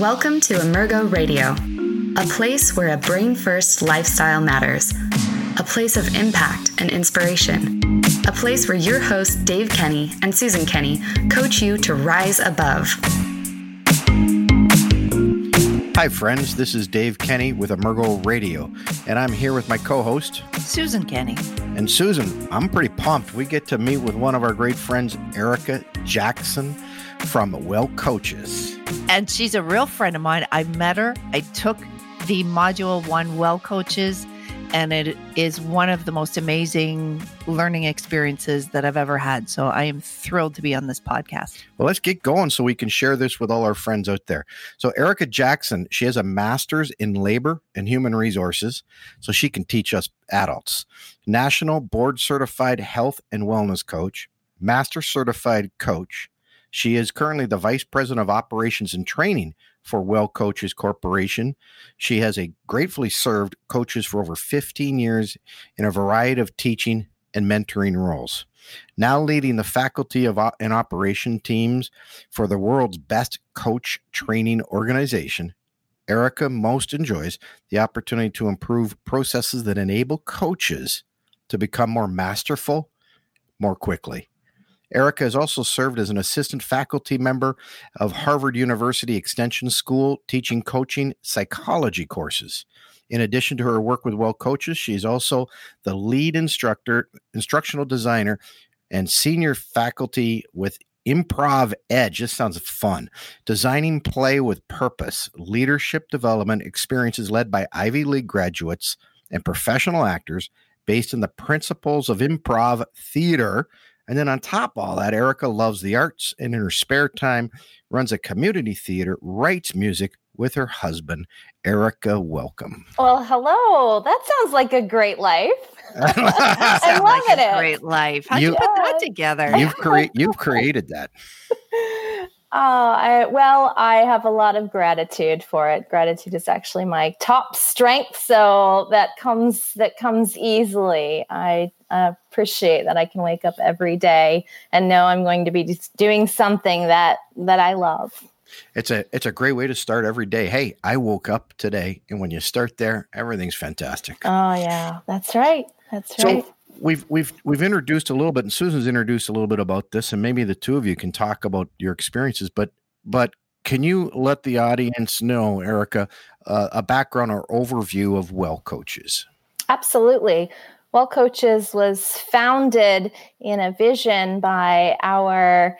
Welcome to Emergo Radio, a place where a brain first lifestyle matters, a place of impact and inspiration, a place where your hosts Dave Kenney and Susan Kenney coach you to rise above. Hi, friends. This is Dave Kenney with Emergo Radio, and I'm here with my co host, Susan Kenney. And Susan, I'm pretty pumped. We get to meet with one of our great friends, Erika Jackson from Wellcoaches. And she's a real friend of mine. I met her. I took the module one Wellcoaches, and it is one of the most amazing learning experiences that I've ever had. So I am thrilled to be on this podcast. Well, let's get going so we can share this with all our friends out there. So, Erika Jackson, she has a master's in labor and human resources, so she can teach us adults. National board certified health and wellness coach, master certified coach, she is currently the vice president of operations and training for Wellcoaches Corporation. She has a gratefully served coaches for over 15 years in a variety of teaching and mentoring roles. Now leading the faculty of and operation teams for the world's best coach training organization, Erika most enjoys the opportunity to improve processes that enable coaches to become more masterful more quickly. Erika has also served as an assistant faculty member of Harvard University Extension School, teaching coaching psychology courses. In addition to her work with Wellcoaches, she's also the lead instructor, instructional designer, and senior faculty with Improv Edge. This sounds fun. Designing play with purpose, leadership development experiences led by Ivy League graduates and professional actors based on the principles of improv theater and then on top of all that, Erika loves the arts and in her spare time runs a community theater, writes music with her husband. Erika, welcome. Well, hello. That sounds like a great life. I love like it. Great life. How'd you, you put that together? You've, cre- you've created that. Oh, I, well, I have a lot of gratitude for it. Gratitude is actually my top strength, so that comes that comes easily. I appreciate that I can wake up every day and know I'm going to be doing something that that I love. It's a it's a great way to start every day. Hey, I woke up today, and when you start there, everything's fantastic. Oh yeah, that's right. That's right. We've we've we've introduced a little bit, and Susan's introduced a little bit about this, and maybe the two of you can talk about your experiences. But but can you let the audience know, Erika, uh, a background or overview of Wellcoaches? Absolutely. Wellcoaches was founded in a vision by our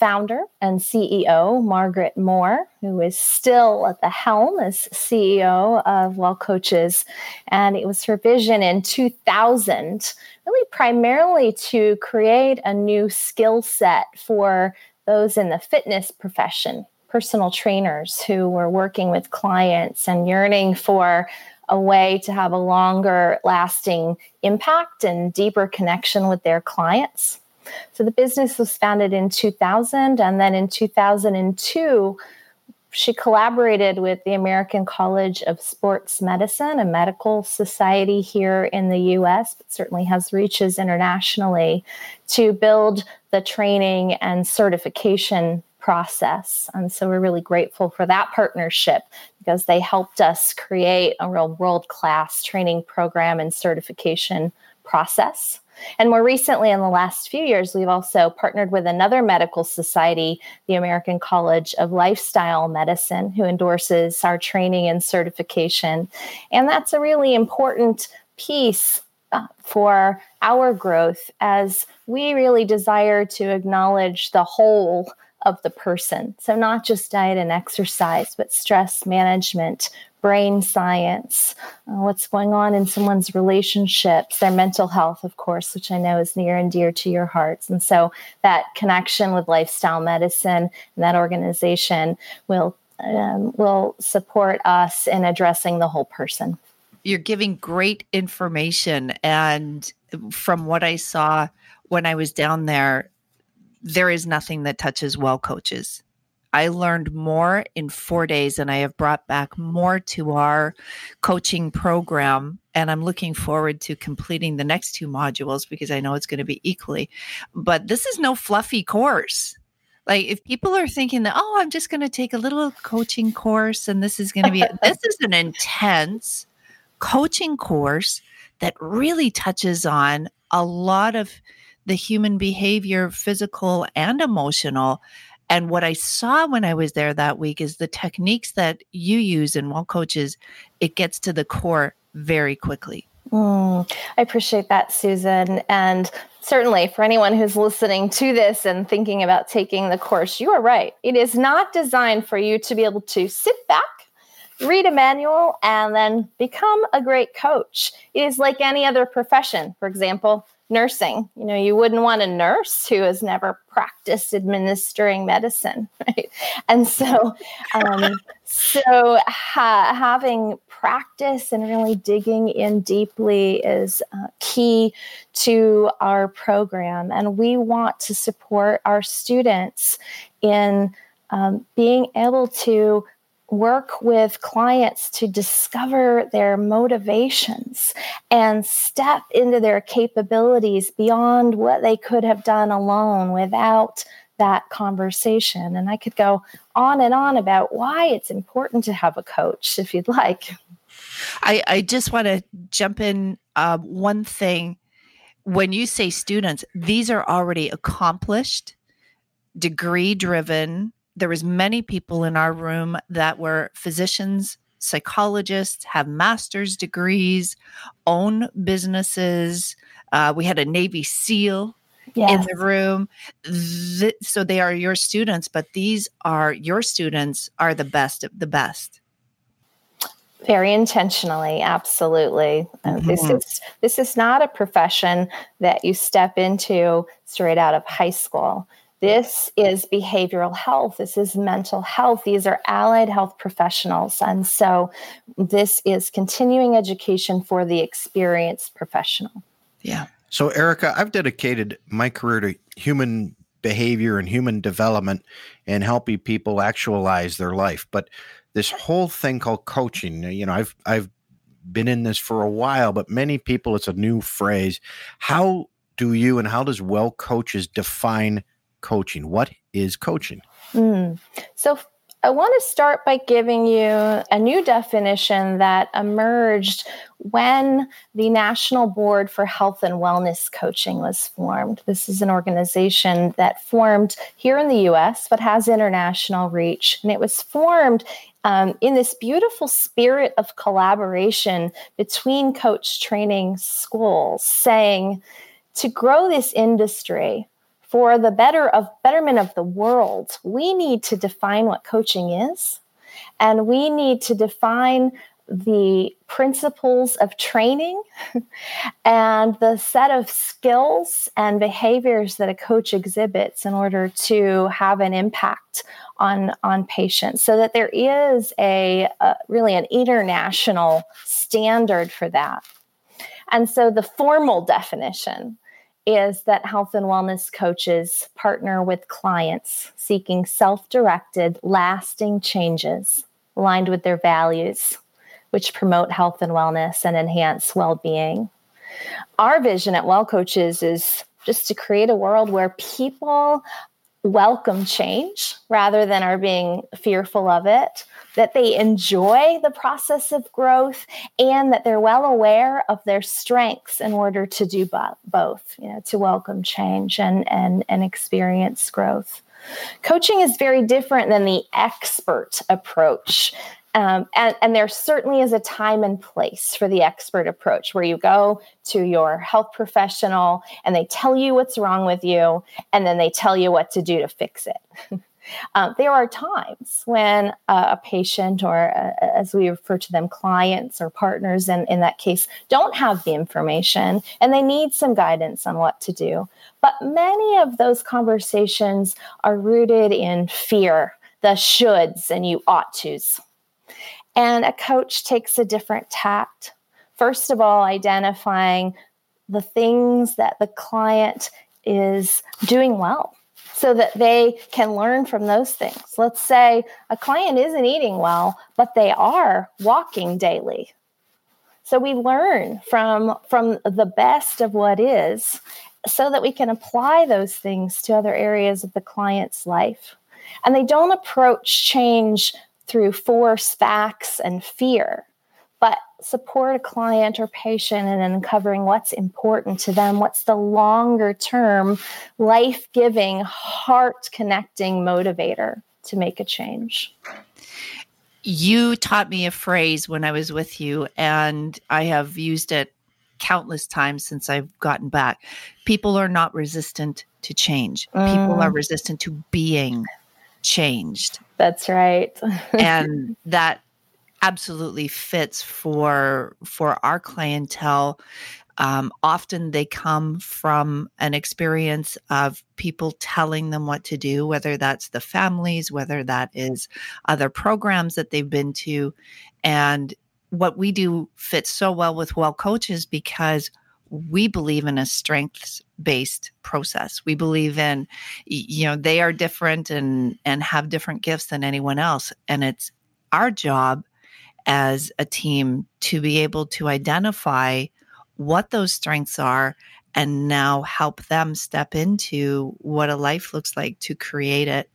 founder and CEO, Margaret Moore, who is still at the helm as CEO of Wellcoaches. And it was her vision in 2000, really primarily to create a new skill set for those in the fitness profession, personal trainers who were working with clients and yearning for a way to have a longer lasting impact and deeper connection with their clients. So the business was founded in 2000, and then in 2002, she collaborated with the American College of Sports Medicine, a medical society here in the US, but certainly has reaches internationally, to build the training and certification process. And so we're really grateful for that partnership because they helped us create a real world class training program and certification process. And more recently, in the last few years, we've also partnered with another medical society, the American College of Lifestyle Medicine, who endorses our training and certification. And that's a really important piece uh, for our growth as we really desire to acknowledge the whole of the person. So, not just diet and exercise, but stress management, brain science, uh, what's going on in someone's relationships, their mental health, of course, which I know is near and dear to your hearts. And so that connection with lifestyle medicine and that organization will um, will support us in addressing the whole person. You're giving great information, and from what I saw when I was down there, there is nothing that touches wellcoaches I learned more in four days, and I have brought back more to our coaching program. And I'm looking forward to completing the next two modules because I know it's going to be equally. But this is no fluffy course. Like if people are thinking that, oh, I'm just going to take a little coaching course and this is going to be, this is an intense coaching course that really touches on a lot of the human behavior, physical and emotional. And what I saw when I was there that week is the techniques that you use in Wellcoaches, it gets to the core very quickly. Mm, I appreciate that, Susan. And certainly for anyone who's listening to this and thinking about taking the course, you are right. It is not designed for you to be able to sit back, read a manual, and then become a great coach. It is like any other profession. For example, nursing. You know, you wouldn't want a nurse who has never practiced administering medicine, right? And so, um, so ha- having practice and really digging in deeply is uh, key to our program, and we want to support our students in um, being able to work with clients to discover their motivations and step into their capabilities beyond what they could have done alone without that conversation. And I could go on and on about why it's important to have a coach if you'd like. I, I just want to jump in uh, one thing. When you say students, these are already accomplished, degree driven there was many people in our room that were physicians psychologists have master's degrees own businesses. Uh, we had a navy seal yes. in the room. Th- so they are your students but these are your students are the best of the best. Very intentionally absolutely. Mm-hmm. this is this is not a profession that you step into straight out of high school this is behavioral health. This is mental health. These are allied health professionals. And so this is continuing education for the experienced professional. Yeah. So, Erika, I've dedicated my career to human behavior and human development and helping people actualize their life. But this whole thing called coaching, you know, I've, I've, been in this for a while, but many people, it's a new phrase. How do you and how does wellcoaches define coaching. What is coaching? Mm. So, I want to start by giving you a new definition that emerged when the National Board for Health and Wellness Coaching was formed. This is an organization that formed here in the US but has international reach. And it was formed um, in this beautiful spirit of collaboration between coach training schools, saying to grow this industry, for the better of betterment of the world, we need to define what coaching is, and we need to define the principles of training and the set of skills and behaviors that a coach exhibits in order to have an impact on on patients. So that there is a, a really an international standard for that. And so the formal definition is that health and wellness coaches partner with clients seeking self directed, lasting changes aligned with their values, which promote health and wellness and enhance well being. Our vision at Wellcoaches is just to create a world where people welcome change rather than are being fearful of it, that they enjoy the process of growth, and that they're well aware of their strengths in order to do bo- both, you know, to welcome change and, and, and experience growth. Coaching is very different than the expert approach um, and, and there certainly is a time and place for the expert approach where you go to your health professional and they tell you what's wrong with you and then they tell you what to do to fix it. um, there are times when uh, a patient, or uh, as we refer to them, clients or partners in, in that case, don't have the information and they need some guidance on what to do. But many of those conversations are rooted in fear, the shoulds and you ought tos and a coach takes a different tact. First of all, identifying the things that the client is doing well so that they can learn from those things. Let's say a client isn't eating well, but they are walking daily. So we learn from from the best of what is so that we can apply those things to other areas of the client's life. And they don't approach change through force, facts, and fear, but support a client or patient in uncovering what's important to them, what's the longer term, life giving, heart connecting motivator to make a change. You taught me a phrase when I was with you, and I have used it countless times since I've gotten back. People are not resistant to change. Mm. People are resistant to being changed. That's right. and that absolutely fits for for our clientele. Um, often they come from an experience of people telling them what to do, whether that's the families, whether that is other programs that they've been to. And what we do fits so well with wellcoaches because we believe in a strengths based process we believe in you know they are different and and have different gifts than anyone else and it's our job as a team to be able to identify what those strengths are and now help them step into what a life looks like to create it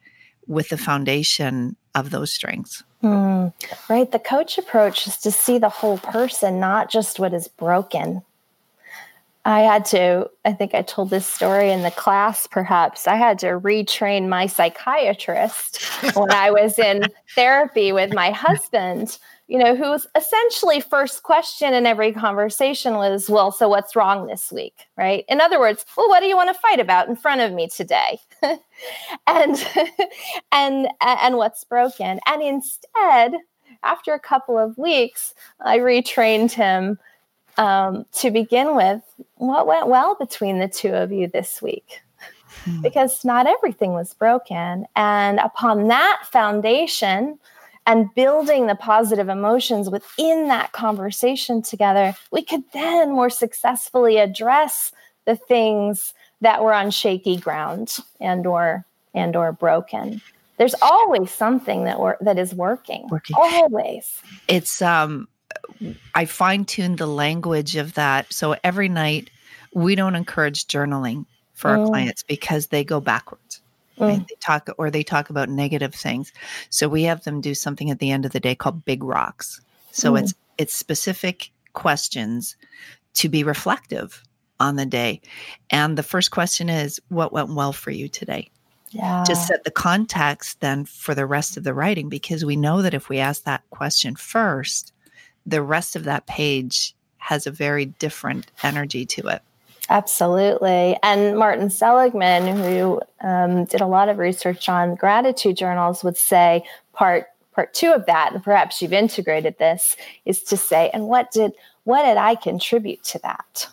with the foundation of those strengths Mm, right. The coach approach is to see the whole person, not just what is broken. I had to, I think I told this story in the class, perhaps. I had to retrain my psychiatrist when I was in therapy with my husband you know, whose essentially first question in every conversation was, Well, so what's wrong this week? Right. In other words, well, what do you want to fight about in front of me today? and and and what's broken. And instead, after a couple of weeks, I retrained him um, to begin with what went well between the two of you this week hmm. because not everything was broken. And upon that foundation, and building the positive emotions within that conversation together, we could then more successfully address the things that were on shaky ground and or and or broken. There's always something that wor- that is working. Working. Always. It's um I fine tuned the language of that. So every night we don't encourage journaling for mm. our clients because they go backwards. Mm. They talk or they talk about negative things. So we have them do something at the end of the day called big rocks. So mm. it's it's specific questions to be reflective on the day. And the first question is what went well for you today? Yeah. Just set the context then for the rest of the writing because we know that if we ask that question first, the rest of that page has a very different energy to it. Absolutely. And Martin Seligman, who um, did a lot of research on gratitude journals, would say part part two of that, and perhaps you've integrated this, is to say, and what did what did I contribute to that?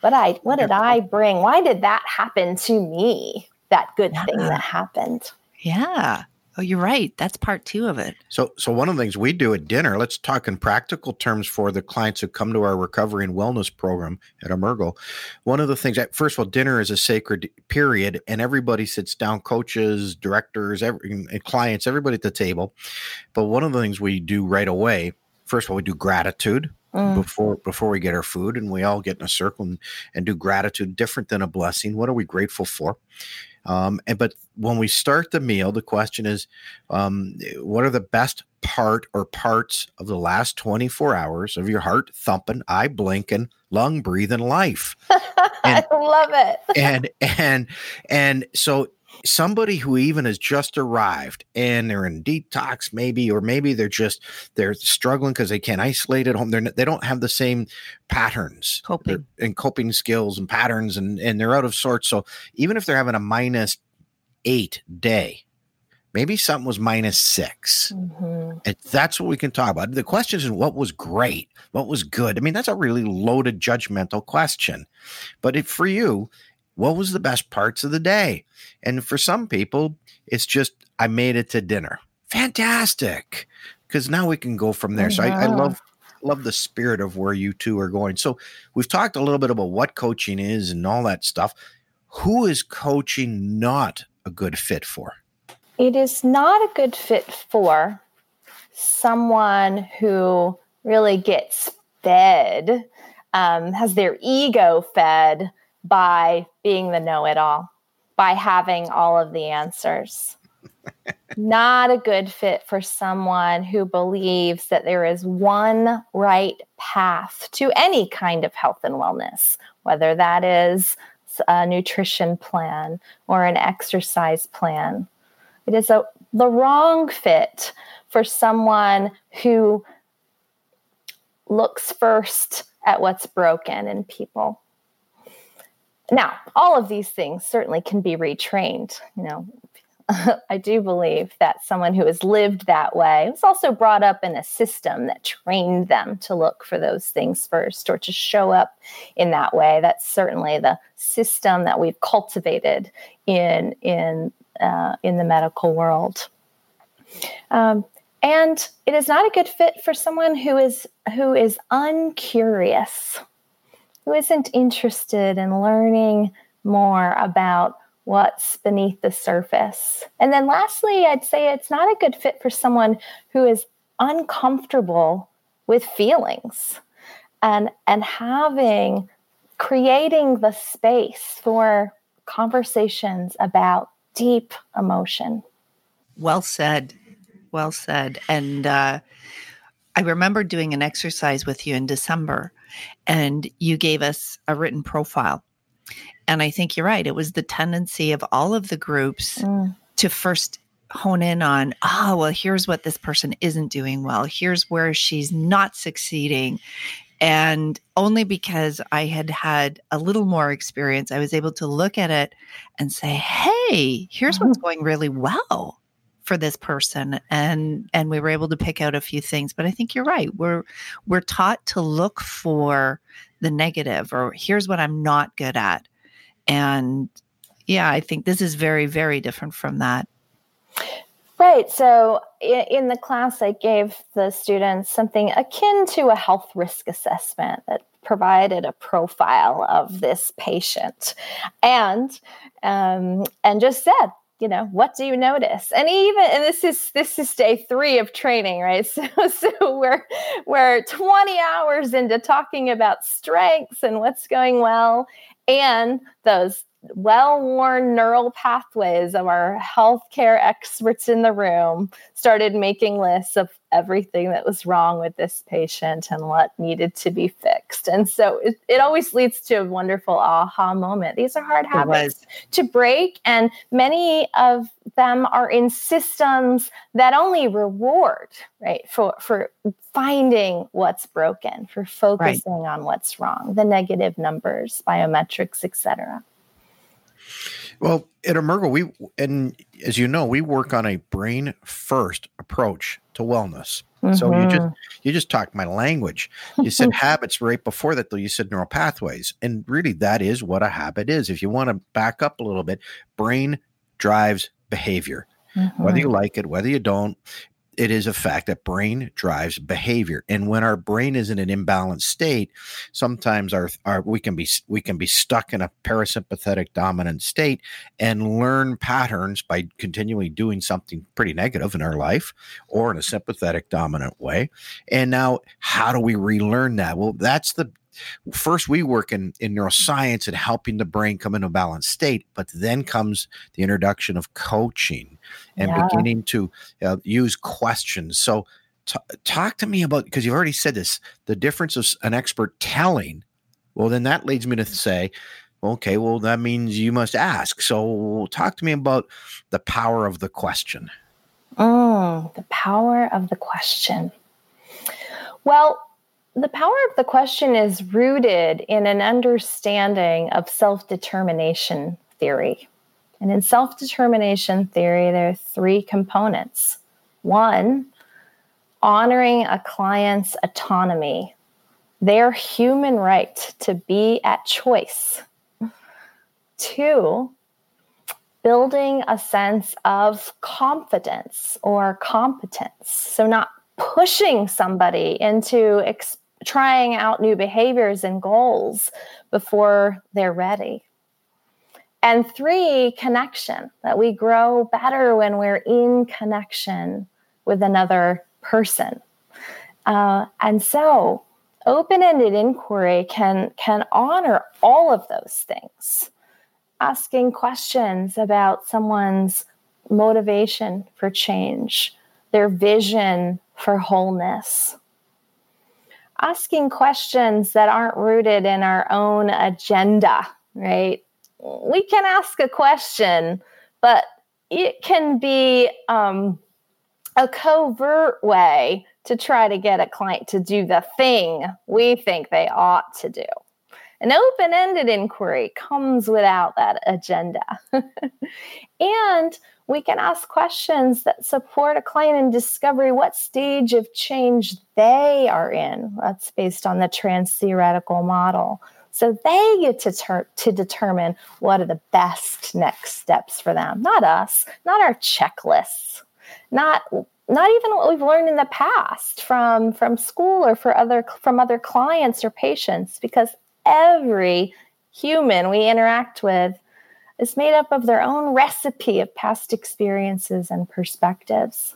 What I what did I bring? Why did that happen to me? That good thing that happened. Yeah. Oh, you're right. That's part two of it. So, so one of the things we do at dinner, let's talk in practical terms for the clients who come to our recovery and wellness program at Emergo. One of the things, first of all, dinner is a sacred period, and everybody sits down, coaches, directors, every, clients, everybody at the table. But one of the things we do right away, first of all, we do gratitude. Mm. before before we get our food and we all get in a circle and, and do gratitude different than a blessing what are we grateful for um, and but when we start the meal, the question is, um, what are the best part or parts of the last 24 hours of your heart thumping, eye blinking, lung breathing life? And, I love it. and and and so somebody who even has just arrived and they're in detox maybe or maybe they're just they're struggling because they can't isolate at home. They're they don't have the same patterns coping. and coping skills and patterns and and they're out of sorts. So even if they're having a minus eight day maybe something was minus 6 mm-hmm. and that's what we can talk about. The question is what was great what was good. I mean that's a really loaded judgmental question. But if for you what was the best parts of the day? And for some people, it's just, I made it to dinner. Fantastic. Because now we can go from there. So I, I love love the spirit of where you two are going. So we've talked a little bit about what coaching is and all that stuff. Who is coaching not a good fit for? It is not a good fit for someone who really gets fed, um, has their ego fed by being the know it all, by having all of the answers. Not a good fit for someone who believes that there is one right path to any kind of health and wellness, whether that is a nutrition plan or an exercise plan. It is a, the wrong fit for someone who looks first at what's broken in people. Now, all of these things certainly can be retrained. You know, I do believe that someone who has lived that way was also brought up in a system that trained them to look for those things first or to show up in that way. That's certainly the system that we've cultivated in in uh, in the medical world. Um, and it is not a good fit for someone who is who is uncurious, who isn't interested in learning more about what's beneath the surface. And then lastly, I'd say it's not a good fit for someone who is uncomfortable with feelings and and having creating the space for conversations about deep emotion. Well said. Well said. And uh, I remember doing an exercise with you in December, and you gave us a written profile and I think you're right. It was the tendency of all of the groups mm. to first hone in on, oh, well, here's what this person isn't doing well. Here's where she's not succeeding. And only because I had had a little more experience, I was able to look at it and say, hey, here's what's mm-hmm. going really well for this person and and we were able to pick out a few things but i think you're right we're we're taught to look for the negative or here's what i'm not good at and yeah, I think this is very, very different from that. Right. So in the class, I gave the students something akin to a health risk assessment that provided a profile of this patient and um, and just said you know what do you notice? And even and this is this is day three of training right? So so we're we're 20 hours into talking about strengths and what's going well and those well worn neural pathways of our healthcare experts in the room started making lists of everything that was wrong with this patient and what needed to be fixed. And so it, it always leads to a wonderful aha moment. These are hard habits to break, and many of them are in systems that only reward, right, for, for finding what's broken, for focusing right. on what's wrong, the negative numbers, biometrics, etc. Well, at Emergo, we and as you know, we work on a brain first approach to wellness. Mm-hmm. So you just mm-hmm. you just talked my language. You said habits right before that, though. You said neural pathways, and really that is what a habit is. If you want to back up a little bit, brain drives behavior. Mm-hmm. Whether you like it, whether you don't, it is a fact that brain drives behavior. And when our brain is in an imbalanced state sometimes our, our we can be we can be stuck in a parasympathetic dominant state and learn patterns by continually doing something pretty negative in our life or in a sympathetic dominant way. And now how do we relearn that? Well that's the first we work in, in neuroscience and helping the brain come into a balanced state but then comes the introduction of coaching and yeah. beginning to uh, use questions. So t- talk to me about because you've already said this the difference of an expert telling well then that leads me to say okay well that means you must ask. So talk to me about the power of the question. Oh. The power of the question. Well the power of the question is rooted in an understanding of self determination theory. And in self determination theory, there are three components. One, honoring a client's autonomy, their human right to be at choice. Two, building a sense of confidence or competence. So, not pushing somebody into ex- trying out new behaviors and goals before they're ready. And three, connection, that we grow better when we're in connection with another person. Uh, and so, open-ended inquiry can can honor all of those things asking questions about someone's motivation for change their vision for wholeness asking questions that aren't rooted in our own agenda right we can ask a question but it can be um, a covert way to try to get a client to do the thing we think they ought to do. An open ended inquiry comes without that agenda. and we can ask questions that support a client in discovery what stage of change they are in. That's based on the transtheoretical model. So they get to, ter- to determine what are the best next steps for them, not us, not our checklists, not not even what we've learned in the past from from school or for other from other clients or patients because every human we interact with is made up of their own recipe of past experiences and perspectives.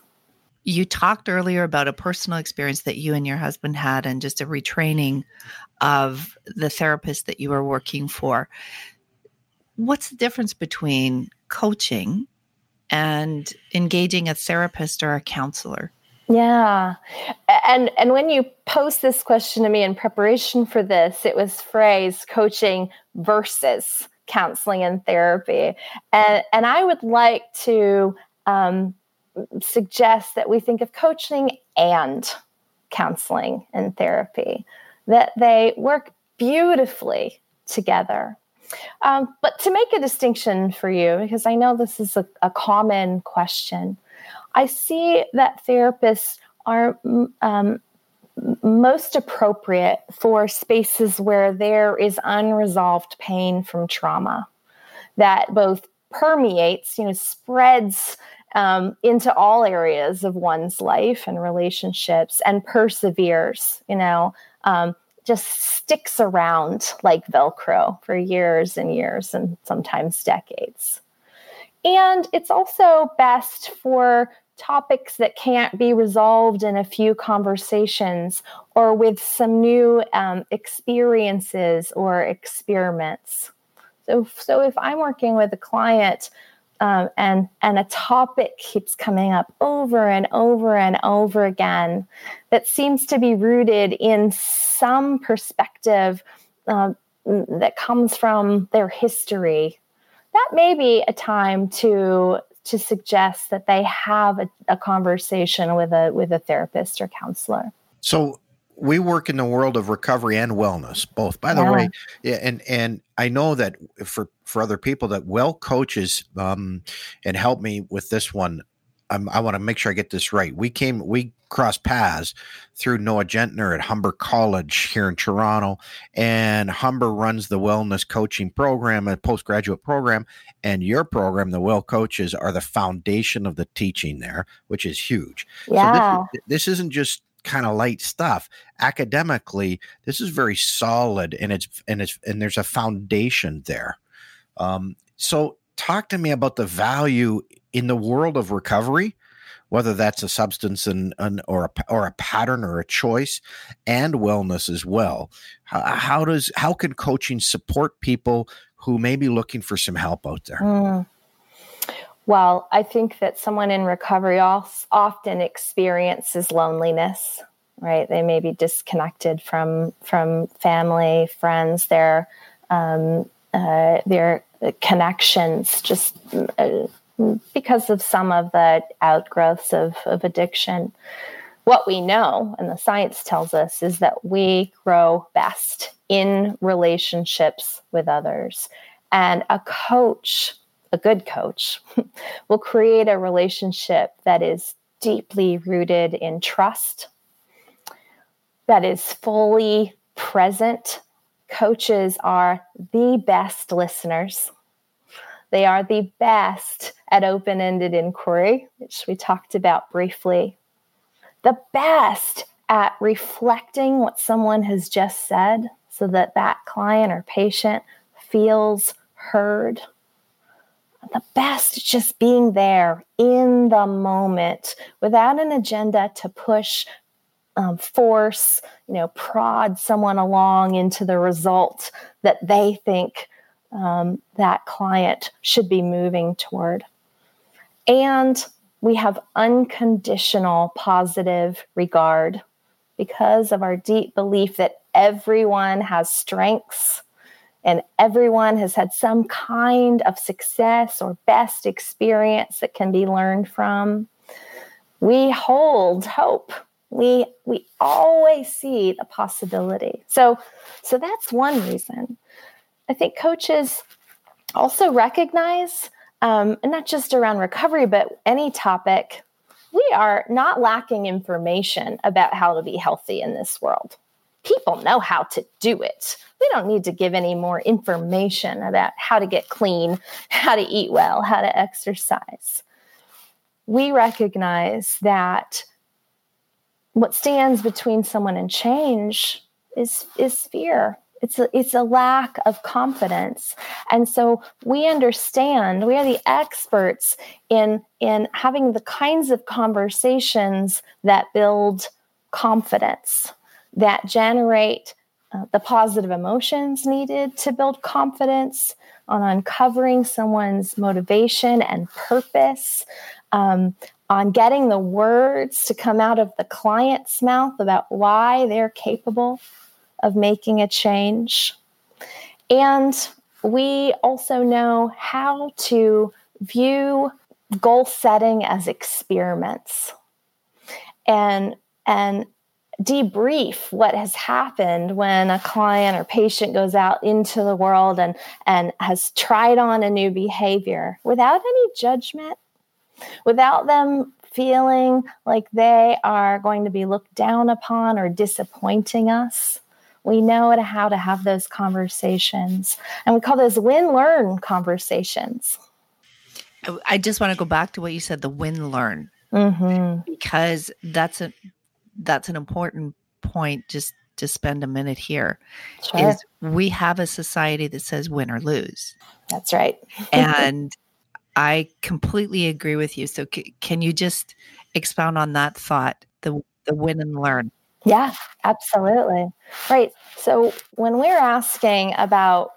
You talked earlier about a personal experience that you and your husband had and just a retraining of the therapist that you were working for. What's the difference between coaching and engaging a therapist or a counselor? Yeah. And and when you post this question to me in preparation for this, it was phrased coaching versus counseling and therapy. And and I would like to um, suggest that we think of coaching and counseling and therapy, that they work beautifully together. Um, but to make a distinction for you, because I know this is a, a common question, I see that therapists are um, most appropriate for spaces where there is unresolved pain from trauma that both permeates, you know, spreads um, into all areas of one's life and relationships and perseveres, you know, um, just sticks around like Velcro for years and years and sometimes decades. And it's also best for topics that can't be resolved in a few conversations or with some new um, experiences or experiments. So, so if I'm working with a client um, and and a topic keeps coming up over and over and over again that seems to be rooted in some perspective uh, that comes from their history that may be a time to to suggest that they have a, a conversation with a with a therapist or counselor so we work in the world of recovery and wellness both by the yeah. way yeah, and and i know that for for other people that wellcoaches um and help me with this one I'm, i want to make sure i get this right we came we crossed paths through noah gentner at humber college here in toronto and humber runs the wellness coaching program a postgraduate program and your program the wellcoaches are the foundation of the teaching there which is huge yeah. so this, this isn't just kind of light stuff. Academically, this is very solid, and it's and it's and there's a foundation there. Um, so, talk to me about the value in the world of recovery, whether that's a substance and, or a or a pattern or a choice, and wellness as well. How, how does how can coaching support people who may be looking for some help out there? Mm. Well, I think that someone in recovery often experiences loneliness, right? They may be disconnected from from family, friends, their um, uh, their connections, just uh, because of some of the outgrowths of, of addiction. What we know, and the science tells us, is that we grow best in relationships with others. And a coach a good coach will create a relationship that is deeply rooted in trust, that is fully present. Coaches are the best listeners. They are the best at open ended inquiry, which we talked about briefly. The best at reflecting what someone has just said so that that client or patient feels heard the best just being there in the moment without an agenda to push um, force, you know, prod someone along into the result that they think um, that client should be moving toward. And we have unconditional positive regard because of our deep belief that everyone has strengths and everyone has had some kind of success or best experience that can be learned from. We hold hope. We we always see the possibility. So so that's one reason. I think coaches also recognize, um, and not just around recovery, but any topic, we are not lacking information about how to be healthy in this world. People know how to do it. We don't need to give any more information about how to get clean, how to eat well, how to exercise. We recognize that what stands between someone and change is, is fear it's a, it's a lack of confidence. And so we understand we are the experts in in having the kinds of conversations that build confidence that generate uh, the positive emotions needed to build confidence on uncovering someone's motivation and purpose um, on getting the words to come out of the client's mouth about why they're capable of making a change. And we also know how to view goal setting as experiments and and debrief what has happened when a client or patient goes out into the world and and has tried on a new behavior without any judgment without them feeling like they are going to be looked down upon or disappointing us we know how to have those conversations. And we call those win learn conversations. I just want to go back to what you said the win learn mm-hmm. because that's a that's an important point just to spend a minute here. Sure. Is we have a society that says win or lose. That's right. and I completely agree with you. So c- can you just expound on that thought, the the win and learn? Yeah, absolutely. Right. So when we're asking about,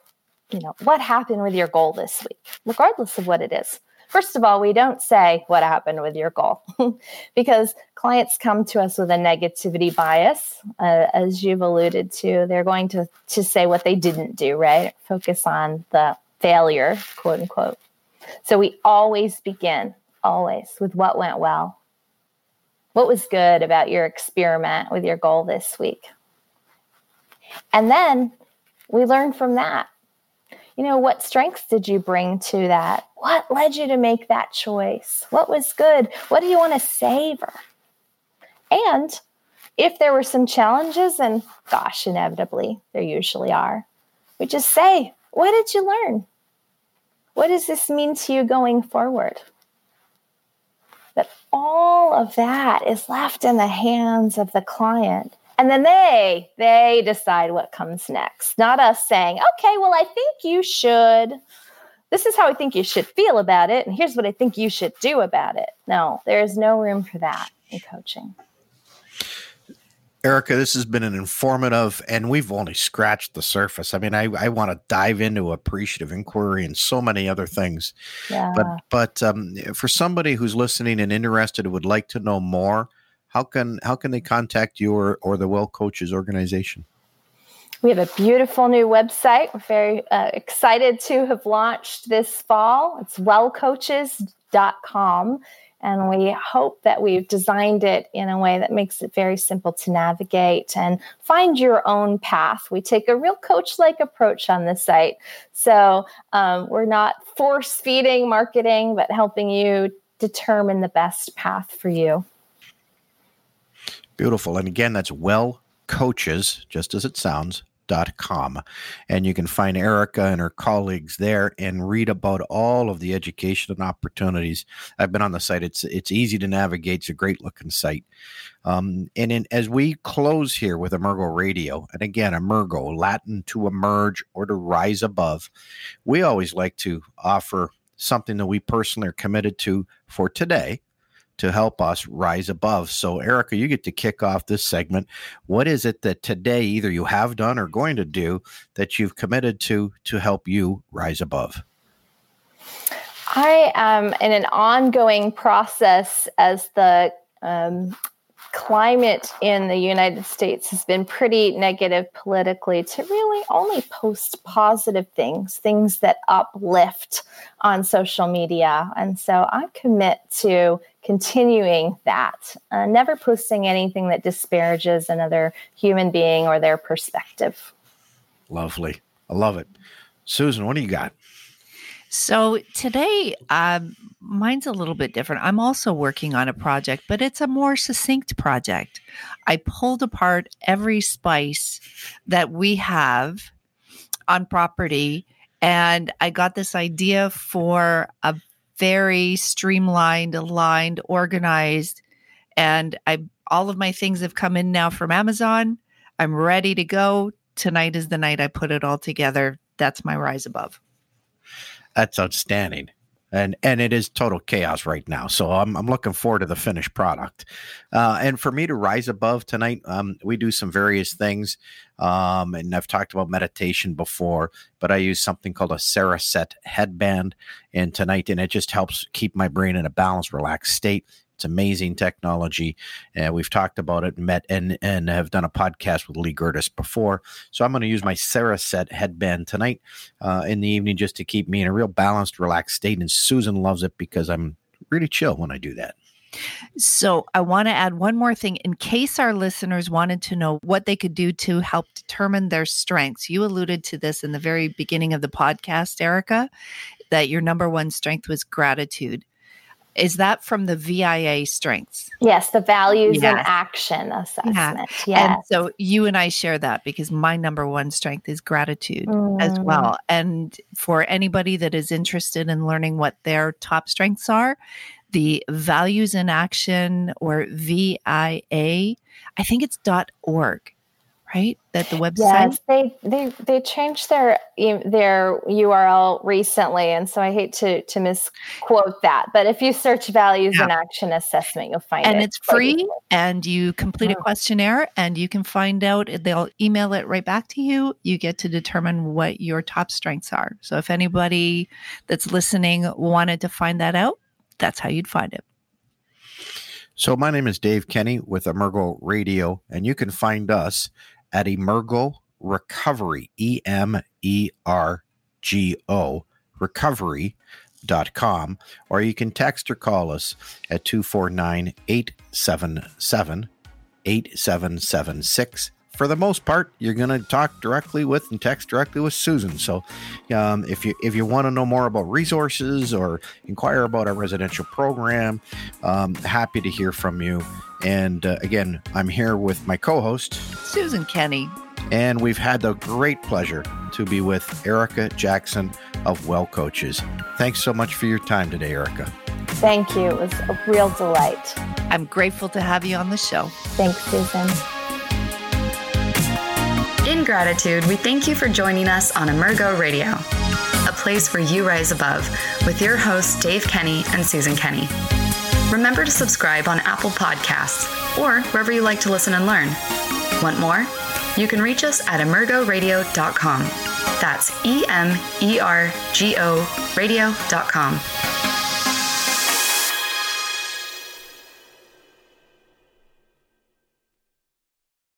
you know, what happened with your goal this week, regardless of what it is, first of all, we don't say what happened with your goal because clients come to us with a negativity bias, uh, as you've alluded to. They're going to, to say what they didn't do, right? Focus on the failure, quote unquote. So we always begin, always, with what went well what was good about your experiment with your goal this week? And then we learn from that. You know, what strengths did you bring to that? What led you to make that choice? What was good? What do you want to savor? And if there were some challenges, and gosh, inevitably there usually are, we just say, What did you learn? What does this mean to you going forward? All of that is left in the hands of the client. And then they they decide what comes next. Not us saying, "Okay, well I think you should this is how I think you should feel about it and here's what I think you should do about it." No, there is no room for that in coaching. Erika, this has been an informative, and we've only scratched the surface. I mean, I, I want to dive into appreciative inquiry and so many other things. Yeah. But but um, for somebody who's listening and interested, would like to know more, how can how can they contact you or, or the Wellcoaches organization? We have a beautiful new website. We're very uh, excited to have launched this fall. It's wellcoaches.com. And we hope that we've designed it in a way that makes it very simple to navigate and find your own path. We take a real coach like approach on this site. So um, we're not force feeding marketing, but helping you determine the best path for you. Beautiful. And again, that's well coaches, just as it sounds, com. And you can find Erika and her colleagues there and read about all of the education and opportunities. I've been on the site. It's it's easy to navigate. It's a great looking site. Um, and in, as we close here with Emergo Radio, and again, Emergo, Latin to emerge or to rise above, we always like to offer something that we personally are committed to for today to help us rise above. So, Erika, you get to kick off this segment. What is it that today either you have done or going to do that you've committed to to help you rise above? I am in an ongoing process as the um, climate in the United States has been pretty negative politically to really only post positive things, things that uplift on social media. And so I commit to continuing that, uh, never posting anything that disparages another human being or their perspective. Lovely. I love it. Susan, what do you got? So today, um, mine's a little bit different. I'm also working on a project, but it's a more succinct project. I pulled apart every spice that we have on property, and I got this idea for a very streamlined, aligned, organized, and I all of my things have come in now from Amazon. I'm ready to go. Tonight is the night I put it all together. That's my rise above that's outstanding. And and it is total chaos right now. So I'm I'm looking forward to the finished product. Uh, and for me to rise above tonight, um, we do some various things. Um, and I've talked about meditation before, but I use something called a Cereset headband. And tonight, and it just helps keep my brain in a balanced, relaxed state. It's amazing technology. Uh, we've talked about it, met, and and have done a podcast with Lee Gertis before. So I'm going to use my Cereset headband tonight uh, in the evening just to keep me in a real balanced, relaxed state. And Susan loves it because I'm really chill when I do that. So, I want to add one more thing in case our listeners wanted to know what they could do to help determine their strengths. You alluded to this in the very beginning of the podcast, Erika, that your number one strength was gratitude. Is that from the VIA strengths? Yes, the values yes. and action assessment. Yeah. Yes. And so you and I share that because my number one strength is gratitude mm. as well. And for anybody that is interested in learning what their top strengths are, the values in action or VIA, I think it's dot .org right? That the website. Yes, they they they changed their their URL recently, and so I hate to to misquote that. But if you search values yeah. and action assessment, you'll find and it. And it's free, and you complete a mm. questionnaire, and you can find out. They'll email it right back to you. You get to determine what your top strengths are. So if anybody that's listening wanted to find that out, that's how you'd find it. So, my name is Dave Kenney with Emergo Radio, and you can find us at Emergo Recovery, E M E R G O, recovery.com, or you can text or call us at 249 877 8776 for the most part, you're going to talk directly with and text directly with Susan. So, um, if you if you want to know more about resources or inquire about our residential program, um, happy to hear from you. And uh, again, I'm here with my co-host Susan Kenney, and we've had the great pleasure to be with Erika Jackson of Wellcoaches. Thanks so much for your time today, Erika. Thank you. It was a real delight. I'm grateful to have you on the show. Thanks, Susan. In gratitude, we thank you for joining us on Emergo Radio, a place where you rise above, with your hosts Dave Kenney and Susan Kenney. Remember to subscribe on Apple Podcasts or wherever you like to listen and learn. Want more? You can reach us at emergoradio.com. That's E M E R G O radio.com.